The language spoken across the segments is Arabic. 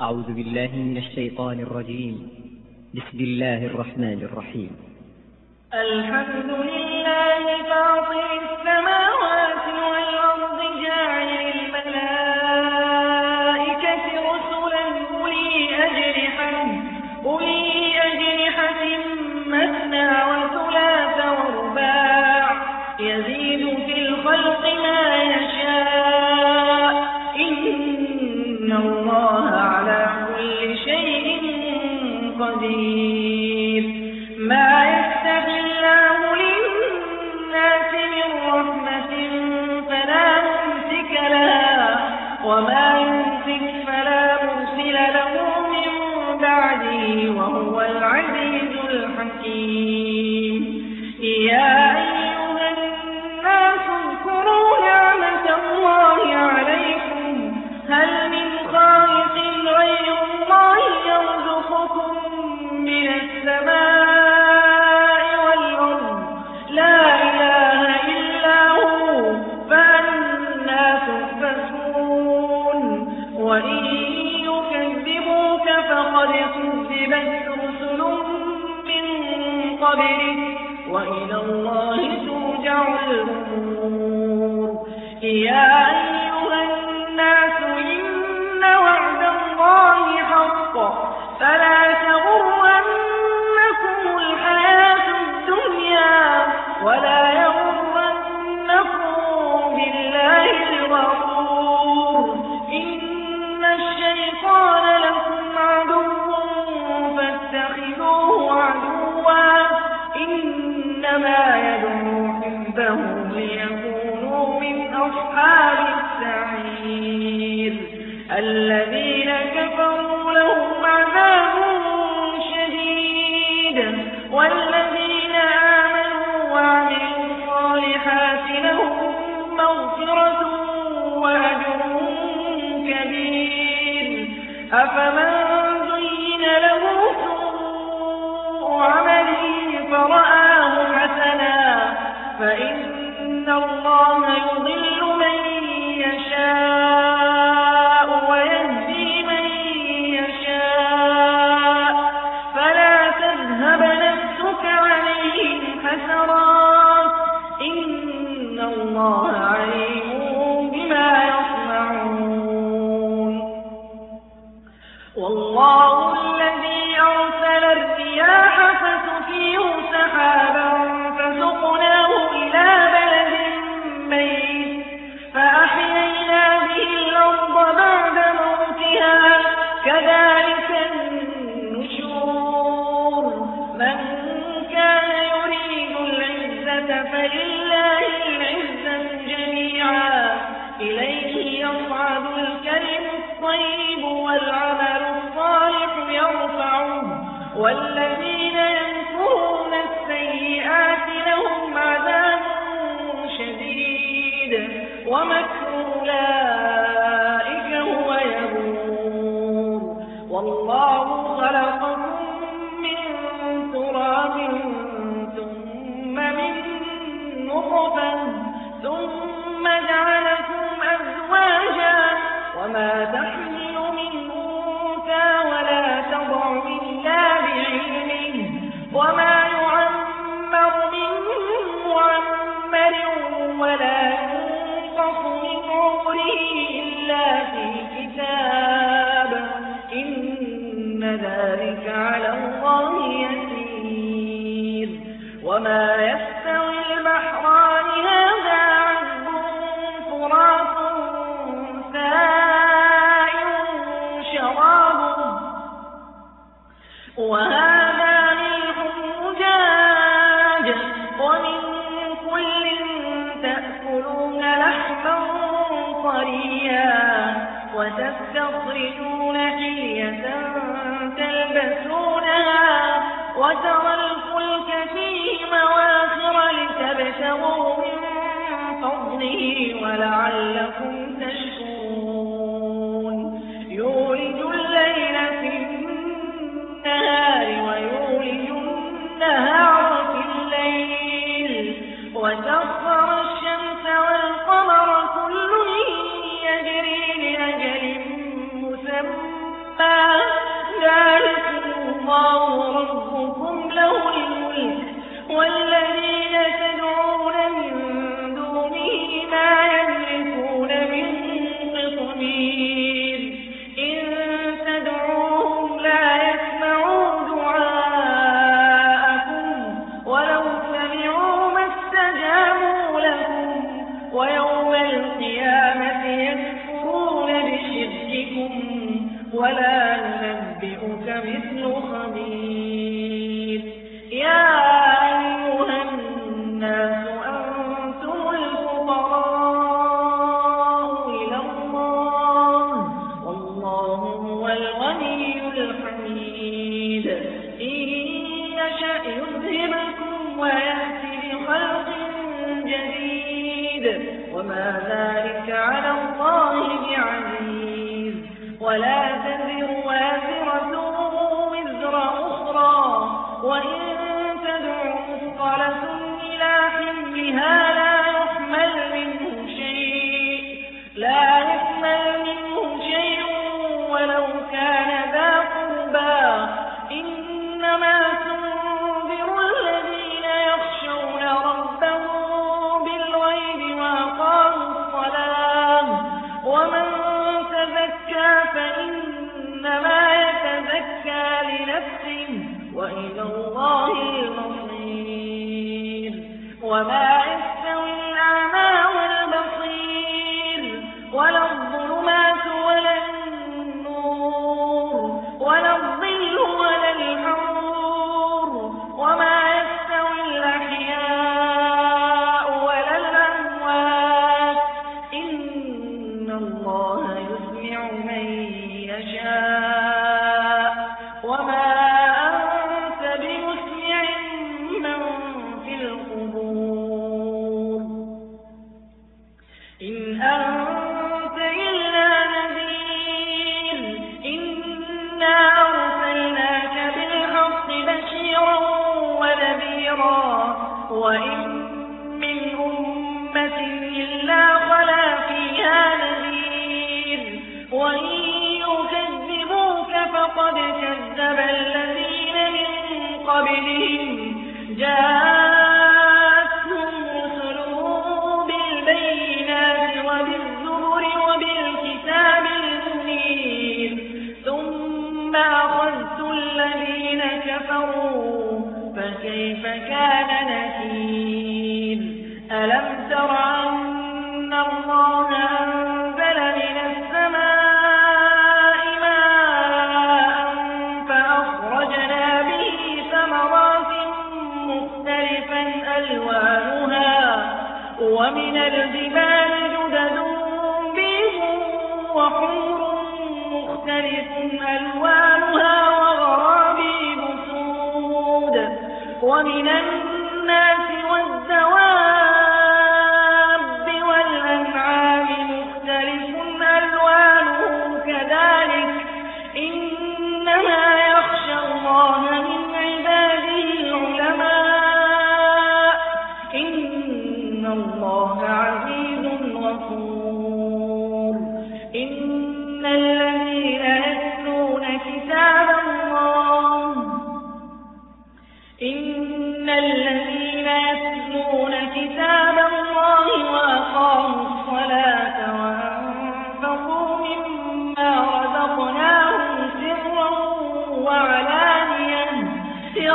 أعوذ بالله من الشيطان الرجيم. بسم الله الرحمن الرحيم. الحمد لله فاطر السماوات والأرض جاعل الملائكة رسلا أولي أجنحة أولي أجنحة مثنى وثلاث ورباع. يزيد في الخلق ما يشاء. إن الله يا أيها الناس إن وعد الله حق. فلا تغرنكم الحياة الدنيا ولا يغرنكم بالله الغرور. إن الشيطان لكم عدو فاتخذوه عدوا. إنما يدعو حزبه ليكونوا من أصحاب السعير الذين كفروا لهم عذاب شديد والذين آمنوا وعملوا الصالحات لهم مغفرة وأجر كبير أفمن السيئات لهم عذاب شديد. ومكر أولئك وهذا ملح أجاج ومن كل تأكلون لحما طريا وتستخرجون حلية تلبسونها. وترى الفلك فيه مواخر لتبتغوا من فضله ولعلكم وعفت جاء ومن الجبال جدد بيض وحمر مختلف ألوانها وغرابيب سود. ومن الناس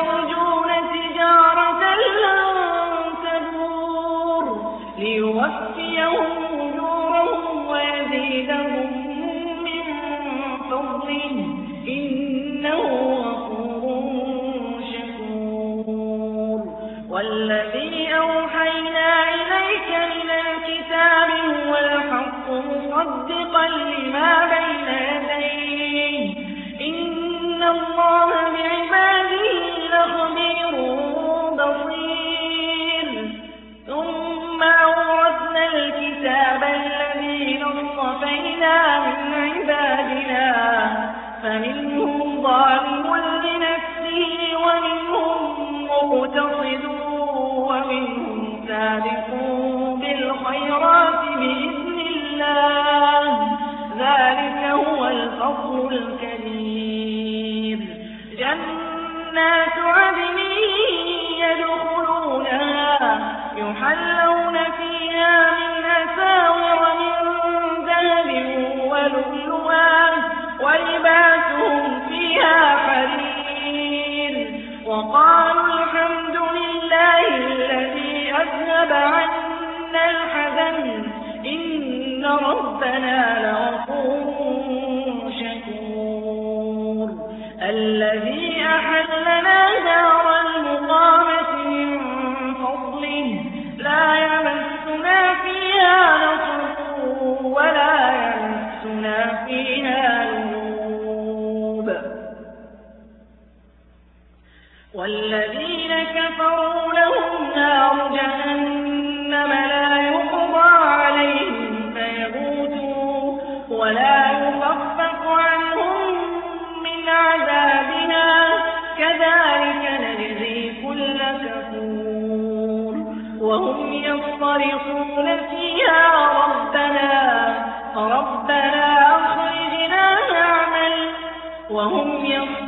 زوجها فمنهم ظالم لنفسه ومنهم مقتصد ومنهم سابق تبعن الحزن. إن ربنا لغفور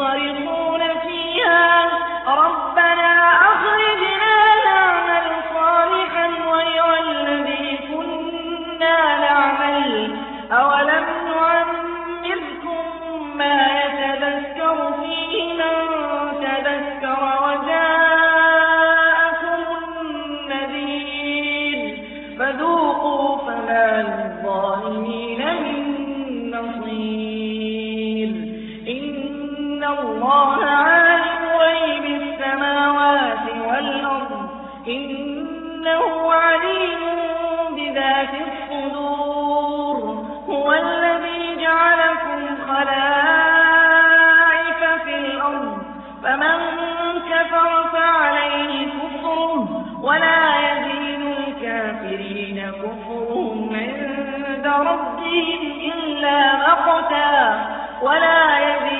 طريق أختا ولا يبين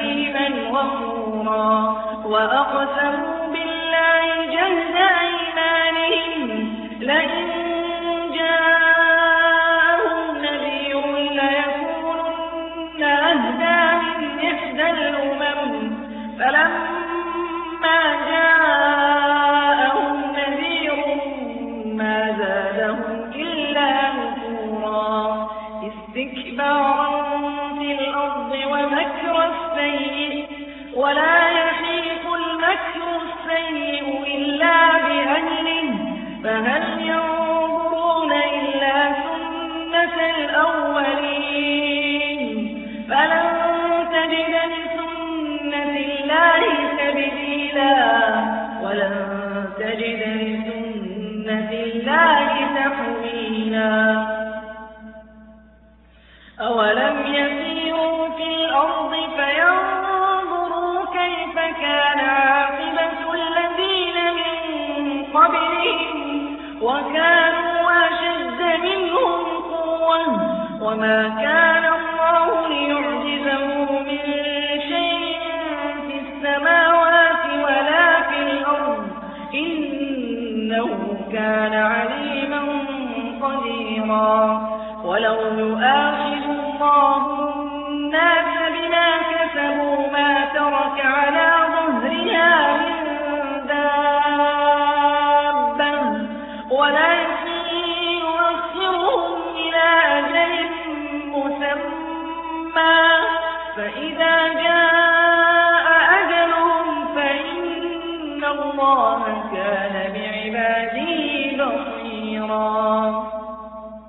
وأقسموا بالله جهد أيمانهم لئن جاءهم نذير ليكونن أهدى من إحدى الأمم. فلما جاءهم نذير ما زادهم إلا نفورا. استكبارا في الأرض ومكر السيئ ولا السيء إلا بأجله فهل وما كان